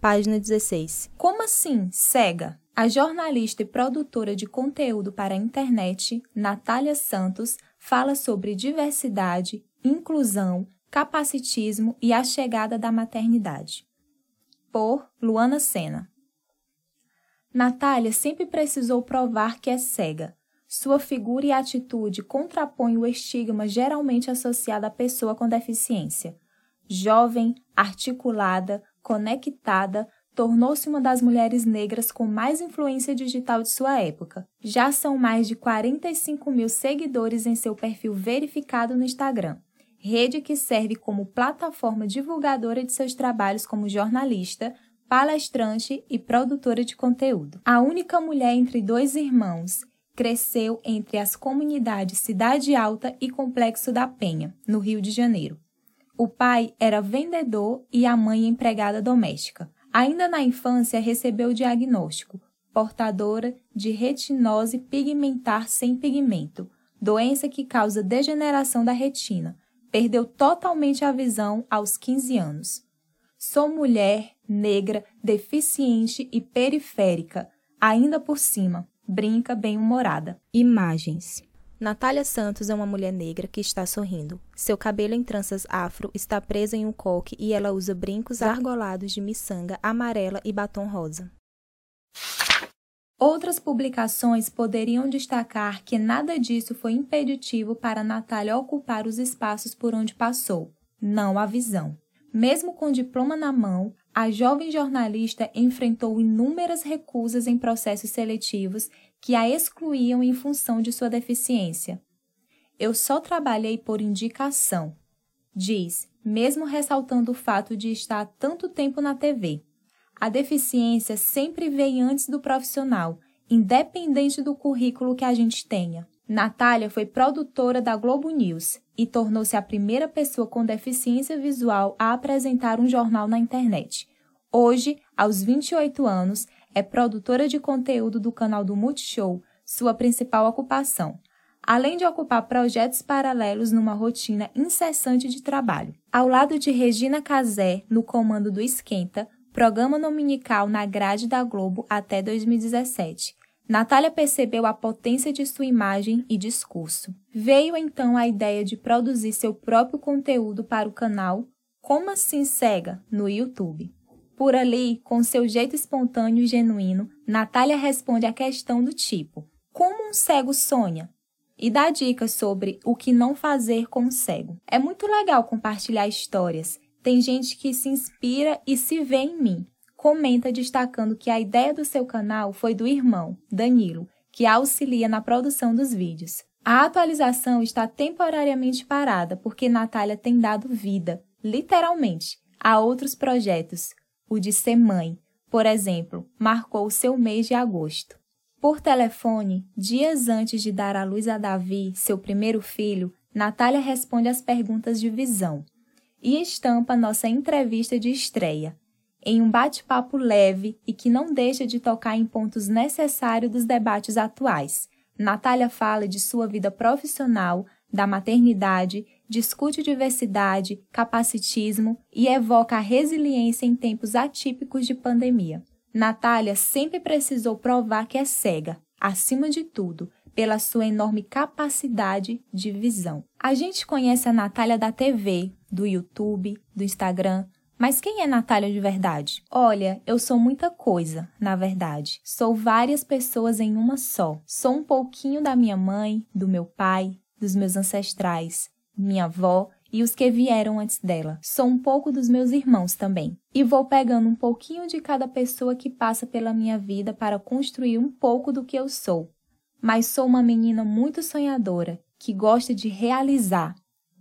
página 16. Como assim, cega? A jornalista e produtora de conteúdo para a internet, Natália Santos, fala sobre diversidade, inclusão, capacitismo e a chegada da maternidade. Por Luana Sena. Natália sempre precisou provar que é cega. Sua figura e atitude contrapõem o estigma geralmente associado à pessoa com deficiência. Jovem, articulada, conectada, tornou-se uma das mulheres negras com mais influência digital de sua época. Já são mais de 45 mil seguidores em seu perfil verificado no Instagram, rede que serve como plataforma divulgadora de seus trabalhos como jornalista, palestrante e produtora de conteúdo. A única mulher entre dois irmãos, cresceu entre as comunidades Cidade Alta e Complexo da Penha, no Rio de Janeiro. O pai era vendedor e a mãe empregada doméstica. Ainda na infância recebeu o diagnóstico, portadora de retinose pigmentar sem pigmento, doença que causa degeneração da retina. Perdeu totalmente a visão aos 15 anos. Sou mulher, negra, deficiente e periférica, ainda por cima, brinca bem-humorada. Imagens. Natália Santos é uma mulher negra que está sorrindo. Seu cabelo em tranças afro está preso em um coque e ela usa brincos argolados de miçanga amarela e batom rosa. Outras publicações poderiam destacar que nada disso foi impeditivo para Natália ocupar os espaços por onde passou, não a visão. Mesmo com diploma na mão, a jovem jornalista enfrentou inúmeras recusas em processos seletivos que a excluíam em função de sua deficiência. Eu só trabalhei por indicação, diz, mesmo ressaltando o fato de estar tanto tempo na TV. A deficiência sempre vem antes do profissional, independente do currículo que a gente tenha. Natália foi produtora da Globo News e tornou-se a primeira pessoa com deficiência visual a apresentar um jornal na internet. Hoje, aos 28 anos, é produtora de conteúdo do canal do Multishow, sua principal ocupação, além de ocupar projetos paralelos numa rotina incessante de trabalho. Ao lado de Regina Casé, no comando do Esquenta, programa dominical na grade da Globo até 2017. Natália percebeu a potência de sua imagem e discurso. Veio então a ideia de produzir seu próprio conteúdo para o canal Como Assim Cega no YouTube. Por ali, com seu jeito espontâneo e genuíno, Natália responde a questão do tipo: Como um cego sonha? E dá dicas sobre o que não fazer com um cego. É muito legal compartilhar histórias. Tem gente que se inspira e se vê em mim comenta destacando que a ideia do seu canal foi do irmão, Danilo, que auxilia na produção dos vídeos. A atualização está temporariamente parada porque Natália tem dado vida, literalmente, a outros projetos. O de ser mãe, por exemplo, marcou o seu mês de agosto. Por telefone, dias antes de dar à luz a Davi, seu primeiro filho, Natália responde às perguntas de visão e estampa nossa entrevista de estreia, em um bate-papo leve e que não deixa de tocar em pontos necessários dos debates atuais. Natália fala de sua vida profissional, da maternidade, discute diversidade, capacitismo e evoca a resiliência em tempos atípicos de pandemia. Natália sempre precisou provar que é cega, acima de tudo, pela sua enorme capacidade de visão. A gente conhece a Natália da TV, do YouTube, do Instagram, mas quem é Natália de verdade? Olha, eu sou muita coisa, na verdade. Sou várias pessoas em uma só. Sou um pouquinho da minha mãe, do meu pai, dos meus ancestrais, minha avó e os que vieram antes dela. Sou um pouco dos meus irmãos também. E vou pegando um pouquinho de cada pessoa que passa pela minha vida para construir um pouco do que eu sou. Mas sou uma menina muito sonhadora, que gosta de realizar.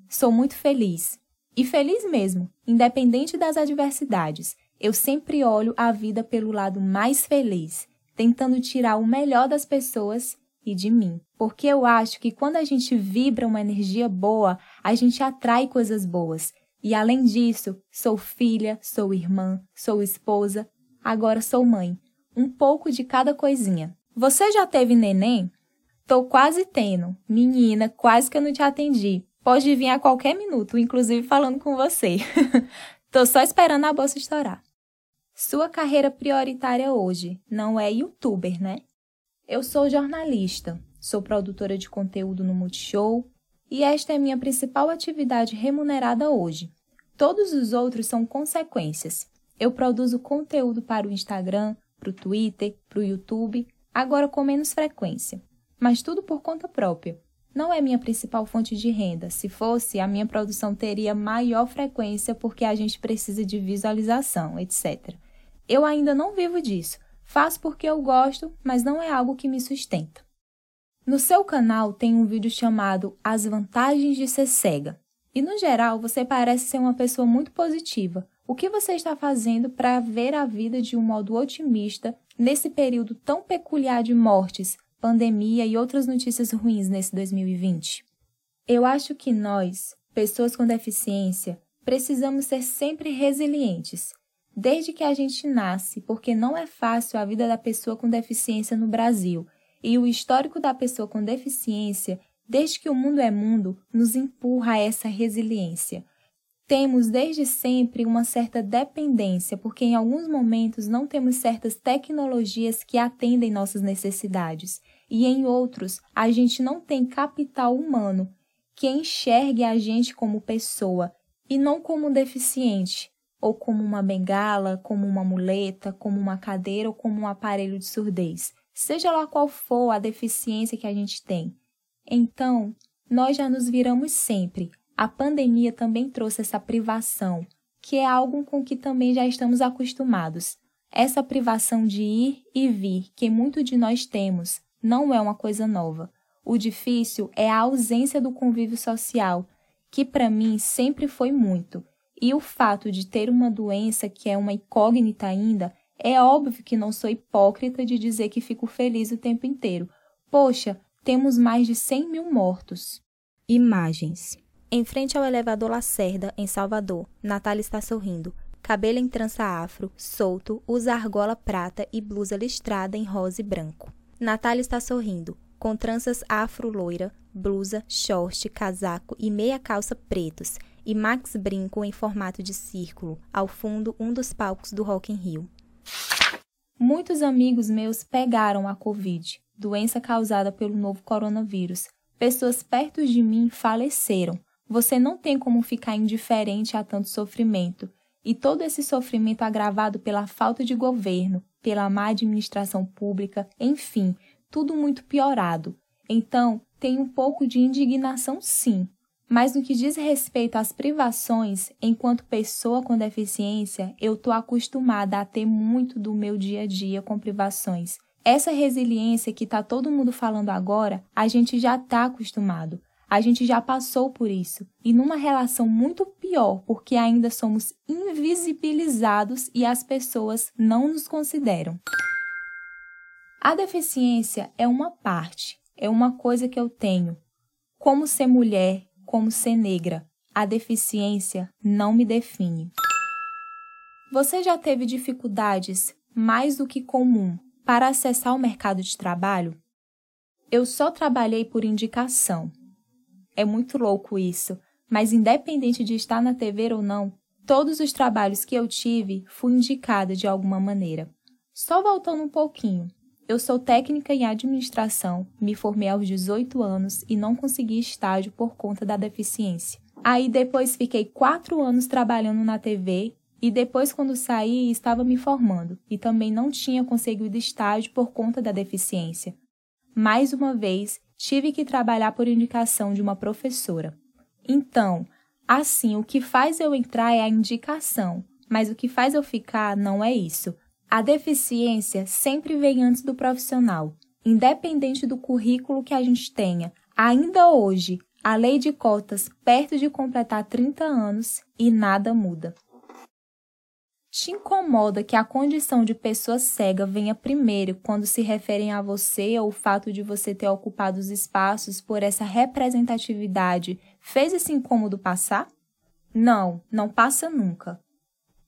Sou muito feliz e feliz mesmo, independente das adversidades. Eu sempre olho a vida pelo lado mais feliz, tentando tirar o melhor das pessoas e de mim. Porque eu acho que quando a gente vibra uma energia boa, a gente atrai coisas boas. E além disso, sou filha, sou irmã, sou esposa, agora sou mãe. Um pouco de cada coisinha. Você já teve neném? Tô quase tendo. Menina, quase que eu não te atendi pode vir a qualquer minuto, inclusive falando com você. Tô só esperando a bolsa estourar. Sua carreira prioritária hoje não é youtuber, né? Eu sou jornalista, sou produtora de conteúdo no Multishow e esta é minha principal atividade remunerada hoje. Todos os outros são consequências. Eu produzo conteúdo para o Instagram, para o Twitter, para o YouTube, agora com menos frequência, mas tudo por conta própria. Não é minha principal fonte de renda. Se fosse, a minha produção teria maior frequência porque a gente precisa de visualização, etc. Eu ainda não vivo disso. Faço porque eu gosto, mas não é algo que me sustenta. No seu canal tem um vídeo chamado As Vantagens de Ser Cega. E no geral, você parece ser uma pessoa muito positiva. O que você está fazendo para ver a vida de um modo otimista nesse período tão peculiar de mortes, pandemia e outras notícias ruins nesse 2020? Eu acho que nós, pessoas com deficiência, precisamos ser sempre resilientes, desde que a gente nasce, porque não é fácil a vida da pessoa com deficiência no Brasil. E o histórico da pessoa com deficiência, desde que o mundo é mundo, nos empurra a essa resiliência. Temos desde sempre uma certa dependência, porque em alguns momentos não temos certas tecnologias que atendem nossas necessidades, e em outros a gente não tem capital humano que enxergue a gente como pessoa e não como deficiente, ou como uma bengala, como uma muleta, como uma cadeira ou como um aparelho de surdez seja lá qual for a deficiência que a gente tem. Então, nós já nos viramos sempre. A pandemia também trouxe essa privação, que é algo com que também já estamos acostumados. Essa privação de ir e vir, que muito de nós temos, não é uma coisa nova. O difícil é a ausência do convívio social, que para mim sempre foi muito. E o fato de ter uma doença que é uma incógnita ainda é óbvio que não sou hipócrita de dizer que fico feliz o tempo inteiro. Poxa, temos mais de 100 mil mortos. Imagens. Em frente ao elevador Lacerda, em Salvador, Natália está sorrindo. Cabelo em trança afro, solto, usa argola prata e blusa listrada em rosa e branco. Natália está sorrindo, com tranças afro-loira, blusa, short, casaco e meia calça pretos, e Max Brinco em formato de círculo, ao fundo um dos palcos do Rock in Rio. Muitos amigos meus pegaram a Covid, doença causada pelo novo coronavírus. Pessoas perto de mim faleceram. Você não tem como ficar indiferente a tanto sofrimento. E todo esse sofrimento agravado pela falta de governo, pela má administração pública, enfim, tudo muito piorado. Então, tem um pouco de indignação, sim, mas no que diz respeito às privações, enquanto pessoa com deficiência, eu estou acostumada a ter muito do meu dia a dia com privações. Essa resiliência que está todo mundo falando agora, a gente já está acostumado. A gente já passou por isso. E numa relação muito pior, porque ainda somos invisibilizados e as pessoas não nos consideram. A deficiência é uma parte, é uma coisa que eu tenho. Como ser mulher, como ser negra. A deficiência não me define. Você já teve dificuldades mais do que comum para acessar o mercado de trabalho? Eu só trabalhei por indicação. É muito louco isso, mas independente de estar na TV ou não, todos os trabalhos que eu tive fui indicada de alguma maneira. Só voltando um pouquinho, eu sou técnica em administração, me formei aos 18 anos e não consegui estágio por conta da deficiência. Aí depois fiquei quatro anos trabalhando na TV e depois, quando saí, estava me formando e também não tinha conseguido estágio por conta da deficiência. Mais uma vez, tive que trabalhar por indicação de uma professora. Então, assim, o que faz eu entrar é a indicação, mas o que faz eu ficar não é isso. A deficiência sempre vem antes do profissional, independente do currículo que a gente tenha. Ainda hoje, a lei de cotas perto de completar 30 anos e nada muda. Te incomoda que a condição de pessoa cega venha primeiro quando se referem a você ou o fato de você ter ocupado os espaços por essa representatividade fez esse incômodo passar? Não, não passa nunca.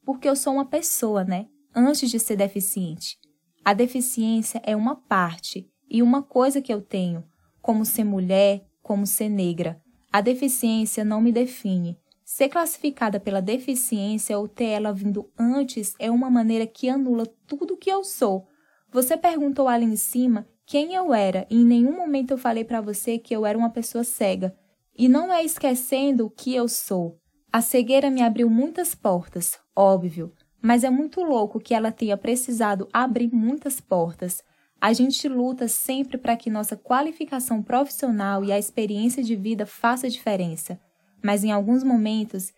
Porque eu sou uma pessoa, né? Antes de ser deficiente. A deficiência é uma parte e uma coisa que eu tenho, como ser mulher, como ser negra. A deficiência não me define. Ser classificada pela deficiência ou ter ela vindo antes é uma maneira que anula tudo que eu sou. Você perguntou ali em cima quem eu era e em nenhum momento eu falei para você que eu era uma pessoa cega. E não é esquecendo o que eu sou. A cegueira me abriu muitas portas, óbvio, mas é muito louco que ela tenha precisado abrir muitas portas. A gente luta sempre para que nossa qualificação profissional e a experiência de vida faça diferença, mas em alguns momentos,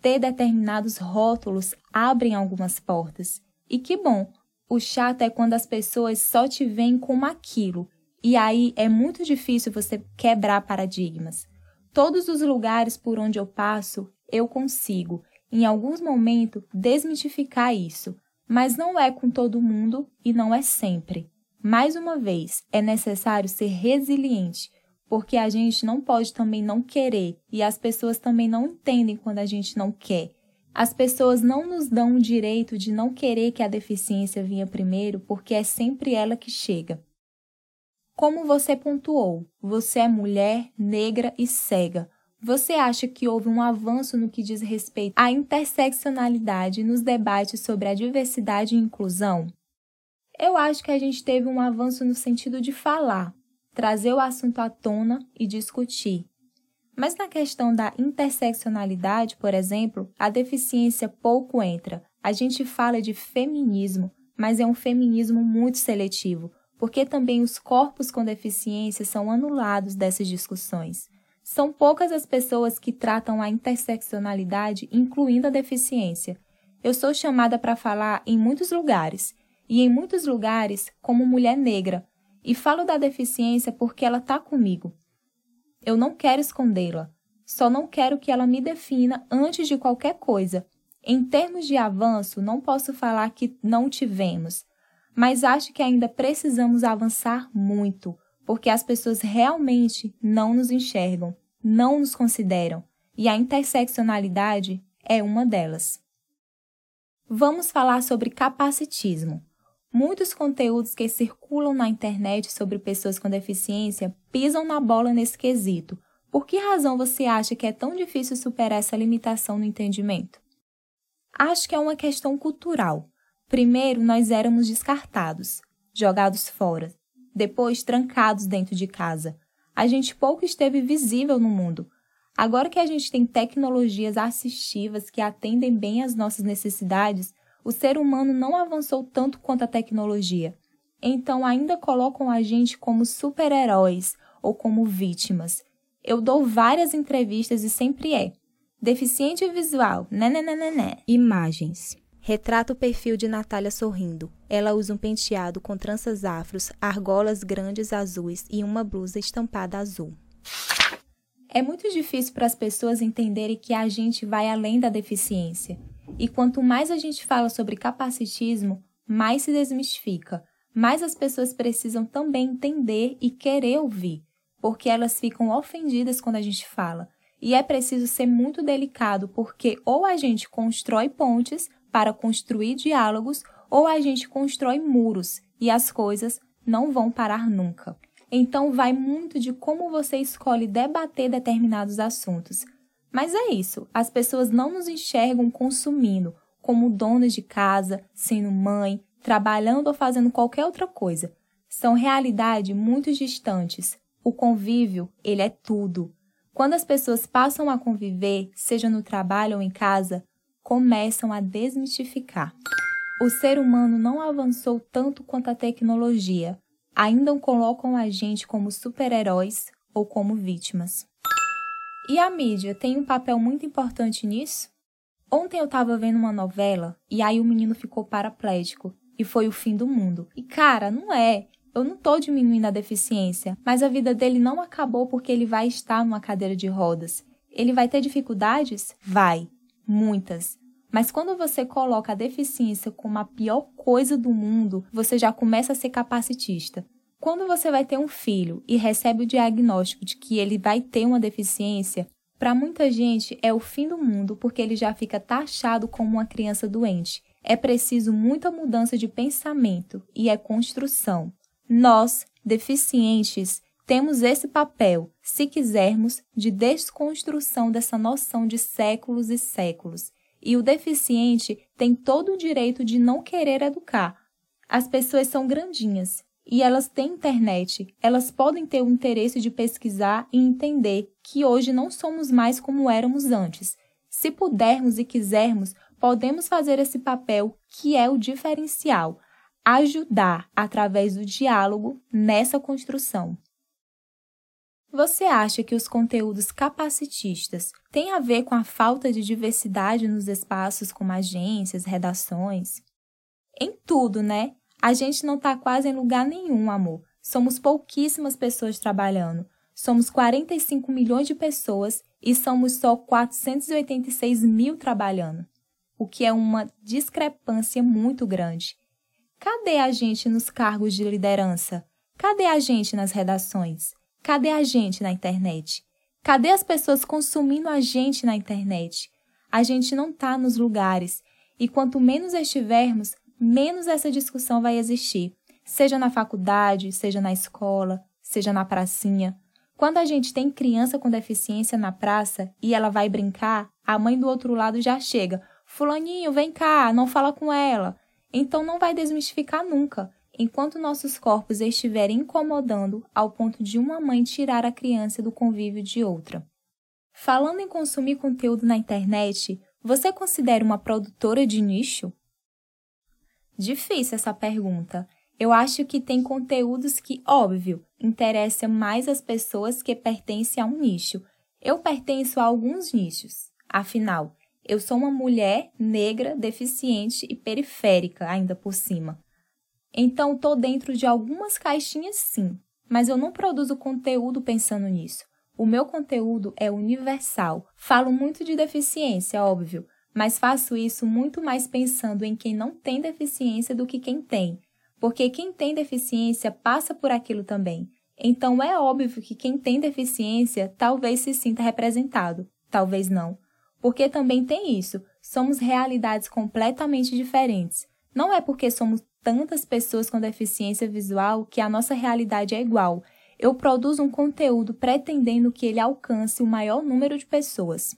ter determinados rótulos abrem algumas portas. E que bom! O chato é quando as pessoas só te veem como aquilo, e aí é muito difícil você quebrar paradigmas. Todos os lugares por onde eu passo, eu consigo, em alguns momentos, desmitificar isso, mas não é com todo mundo e não é sempre. Mais uma vez, é necessário ser resiliente, porque a gente não pode também não querer e as pessoas também não entendem quando a gente não quer. As pessoas não nos dão o direito de não querer que a deficiência vinha primeiro, porque é sempre ela que chega. Como você pontuou, você é mulher, negra e cega. Você acha que houve um avanço no que diz respeito à interseccionalidade nos debates sobre a diversidade e inclusão? Eu acho que a gente teve um avanço no sentido de falar, trazer o assunto à tona e discutir. Mas na questão da interseccionalidade, por exemplo, a deficiência pouco entra. A gente fala de feminismo, mas é um feminismo muito seletivo, porque também os corpos com deficiência são anulados dessas discussões. São poucas as pessoas que tratam a interseccionalidade, incluindo a deficiência. Eu sou chamada para falar em muitos lugares, e em muitos lugares como mulher negra, e falo da deficiência porque ela está comigo. Eu não quero escondê-la, só não quero que ela me defina antes de qualquer coisa. Em termos de avanço, não posso falar que não tivemos, mas acho que ainda precisamos avançar muito, porque as pessoas realmente não nos enxergam não nos consideram, e a interseccionalidade é uma delas. Vamos falar sobre capacitismo. Muitos conteúdos que circulam na internet sobre pessoas com deficiência pisam na bola nesse quesito. Por que razão você acha que é tão difícil superar essa limitação no entendimento? Acho que é uma questão cultural. Primeiro, nós éramos descartados, jogados fora, depois trancados dentro de casa, a gente pouco esteve visível no mundo. Agora que a gente tem tecnologias assistivas que atendem bem às nossas necessidades, o ser humano não avançou tanto quanto a tecnologia. Então ainda colocam a gente como super-heróis ou como vítimas. Eu dou várias entrevistas e sempre é. Deficiente visual, né, né, né, né, né. Imagens. Retrata o perfil de Natália sorrindo. Ela usa um penteado com tranças afros, argolas grandes azuis e uma blusa estampada azul. É muito difícil para as pessoas entenderem que a gente vai além da deficiência. E quanto mais a gente fala sobre capacitismo, mais se desmistifica. Mais as pessoas precisam também entender e querer ouvir, porque elas ficam ofendidas quando a gente fala. E é preciso ser muito delicado, porque ou a gente constrói pontes para construir diálogos ou a gente constrói muros e as coisas não vão parar nunca. Então vai muito de como você escolhe debater determinados assuntos. Mas é isso, as pessoas não nos enxergam consumindo, como donas de casa, sendo mãe, trabalhando ou fazendo qualquer outra coisa. São realidades muito distantes. O convívio, ele é tudo. Quando as pessoas passam a conviver, seja no trabalho ou em casa, começam a desmistificar. O ser humano não avançou tanto quanto a tecnologia. Ainda colocam a gente como super-heróis ou como vítimas. E a mídia tem um papel muito importante nisso? Ontem eu estava vendo uma novela e aí o menino ficou paraplégico e foi o fim do mundo. E cara, não é. Eu não tô diminuindo a deficiência, mas a vida dele não acabou porque ele vai estar numa cadeira de rodas. Ele vai ter dificuldades? Vai, muitas. Mas quando você coloca a deficiência como a pior coisa do mundo, você já começa a ser capacitista. Quando você vai ter um filho e recebe o diagnóstico de que ele vai ter uma deficiência, para muita gente é o fim do mundo porque ele já fica taxado como uma criança doente. É preciso muita mudança de pensamento e é construção. Nós, deficientes, temos esse papel, se quisermos, de desconstrução dessa noção de séculos e séculos. E o deficiente tem todo o direito de não querer educar. As pessoas são grandinhas e elas têm internet, elas podem ter o interesse de pesquisar e entender que hoje não somos mais como éramos antes. Se pudermos e quisermos, podemos fazer esse papel que é o diferencial, ajudar através do diálogo nessa construção. Você acha que os conteúdos capacitistas têm a ver com a falta de diversidade nos espaços como agências, redações? Em tudo, né? A gente não está quase em lugar nenhum, amor. Somos pouquíssimas pessoas trabalhando. Somos 45 milhões de pessoas e somos só 486 mil trabalhando, o que é uma discrepância muito grande. Cadê a gente nos cargos de liderança? Cadê a gente nas redações? Cadê a gente na internet? Cadê as pessoas consumindo a gente na internet? A gente não está nos lugares e quanto menos estivermos, menos essa discussão vai existir, seja na faculdade, seja na escola, seja na pracinha. Quando a gente tem criança com deficiência na praça e ela vai brincar, a mãe do outro lado já chega: Fulaninho, vem cá, não fala com ela. Então não vai desmistificar nunca, enquanto nossos corpos estiverem incomodando ao ponto de uma mãe tirar a criança do convívio de outra. Falando em consumir conteúdo na internet, você considera uma produtora de nicho? Difícil essa pergunta. Eu acho que tem conteúdos que, óbvio, interessam mais as pessoas que pertencem a um nicho. Eu pertenço a alguns nichos. Afinal, eu sou uma mulher negra, deficiente e periférica, ainda por cima. Então, estou dentro de algumas caixinhas, sim, mas eu não produzo conteúdo pensando nisso. O meu conteúdo é universal. Falo muito de deficiência, óbvio, mas faço isso muito mais pensando em quem não tem deficiência do que quem tem, porque quem tem deficiência passa por aquilo também. Então é óbvio que quem tem deficiência talvez se sinta representado, talvez não. Porque também tem isso, somos realidades completamente diferentes. Não é porque somos tantas pessoas com deficiência visual que a nossa realidade é igual. Eu produzo um conteúdo pretendendo que ele alcance o maior número de pessoas.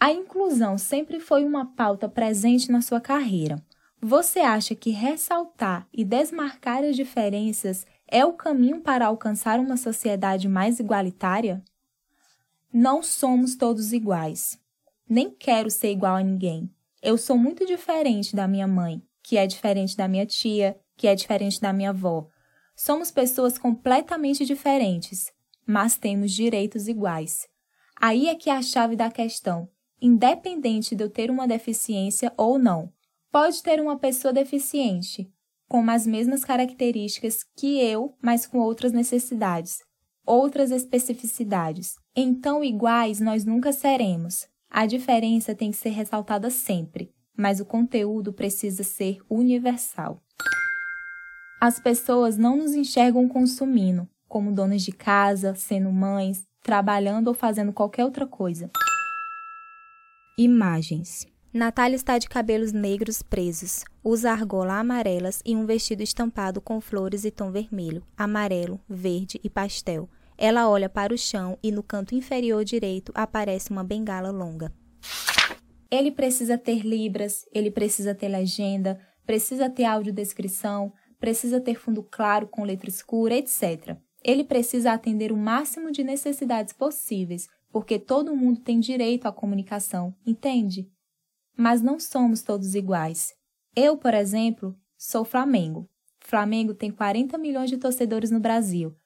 A inclusão sempre foi uma pauta presente na sua carreira. Você acha que ressaltar e desmarcar as diferenças é o caminho para alcançar uma sociedade mais igualitária? Não somos todos iguais. Nem quero ser igual a ninguém. Eu sou muito diferente da minha mãe, que é diferente da minha tia, que é diferente da minha avó. Somos pessoas completamente diferentes, mas temos direitos iguais. Aí é que é a chave da questão independente de eu ter uma deficiência ou não. Pode ter uma pessoa deficiente, com as mesmas características que eu, mas com outras necessidades, outras especificidades. Então, iguais nós nunca seremos. A diferença tem que ser ressaltada sempre, mas o conteúdo precisa ser universal. As pessoas não nos enxergam consumindo, como donas de casa, sendo mães, trabalhando ou fazendo qualquer outra coisa. Imagens. Natália está de cabelos negros presos, usa argola amarelas e um vestido estampado com flores e tom vermelho, amarelo, verde e pastel. Ela olha para o chão e no canto inferior direito aparece uma bengala longa. Ele precisa ter libras, ele precisa ter legenda, precisa ter audiodescrição, precisa ter fundo claro com letra escura, etc. Ele precisa atender o máximo de necessidades possíveis, porque todo mundo tem direito à comunicação, entende? Mas não somos todos iguais. Eu, por exemplo, sou Flamengo. Flamengo tem 40 milhões de torcedores no Brasil.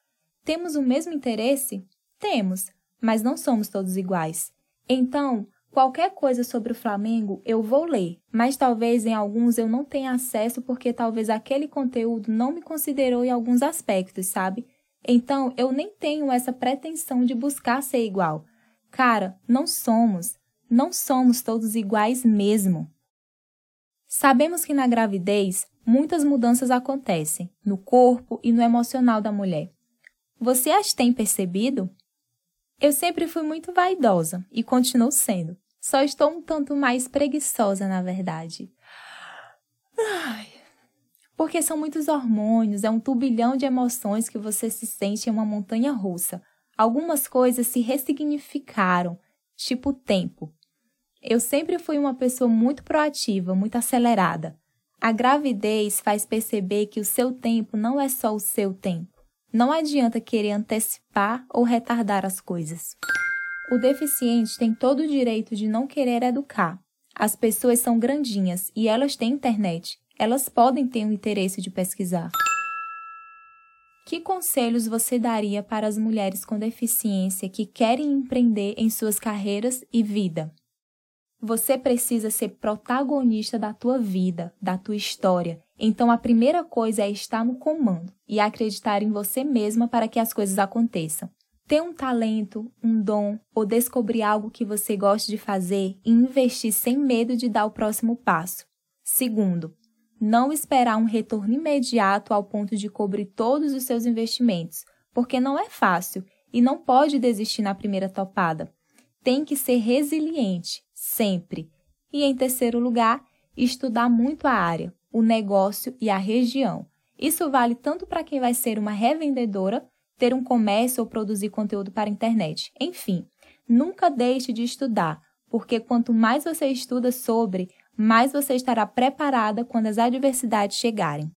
Temos o mesmo interesse? Temos, mas não somos todos iguais. Então, qualquer coisa sobre o Flamengo eu vou ler, mas talvez em alguns eu não tenha acesso porque talvez aquele conteúdo não me considerou em alguns aspectos, sabe? Então, eu nem tenho essa pretensão de buscar ser igual. Cara, não somos. Não somos todos iguais mesmo. Sabemos que na gravidez muitas mudanças acontecem no corpo e no emocional da mulher. Você as tem percebido? Eu sempre fui muito vaidosa e continuo sendo. Só estou um tanto mais preguiçosa, na verdade. Ai. Porque são muitos hormônios, é um turbilhão de emoções que você se sente em uma montanha russa. Algumas coisas se ressignificaram, tipo tempo. Eu sempre fui uma pessoa muito proativa, muito acelerada. A gravidez faz perceber que o seu tempo não é só o seu tempo. Não adianta querer antecipar ou retardar as coisas. O deficiente tem todo o direito de não querer educar. As pessoas são grandinhas e elas têm internet. Elas podem ter o interesse de pesquisar. Que conselhos você daria para as mulheres com deficiência que querem empreender em suas carreiras e vida? Você precisa ser protagonista da tua vida, da tua história. Então a primeira coisa é estar no comando e acreditar em você mesma para que as coisas aconteçam. Ter um talento, um dom ou descobrir algo que você gosta de fazer e investir sem medo de dar o próximo passo. Segundo, não esperar um retorno imediato ao ponto de cobrir todos os seus investimentos, porque não é fácil e não pode desistir na primeira topada. Tem que ser resiliente, sempre. E em terceiro lugar, estudar muito a área, o negócio e a região. Isso vale tanto para quem vai ser uma revendedora, ter um comércio ou produzir conteúdo para a internet. Enfim, nunca deixe de estudar, porque quanto mais você estuda sobre, mais você estará preparada quando as adversidades chegarem.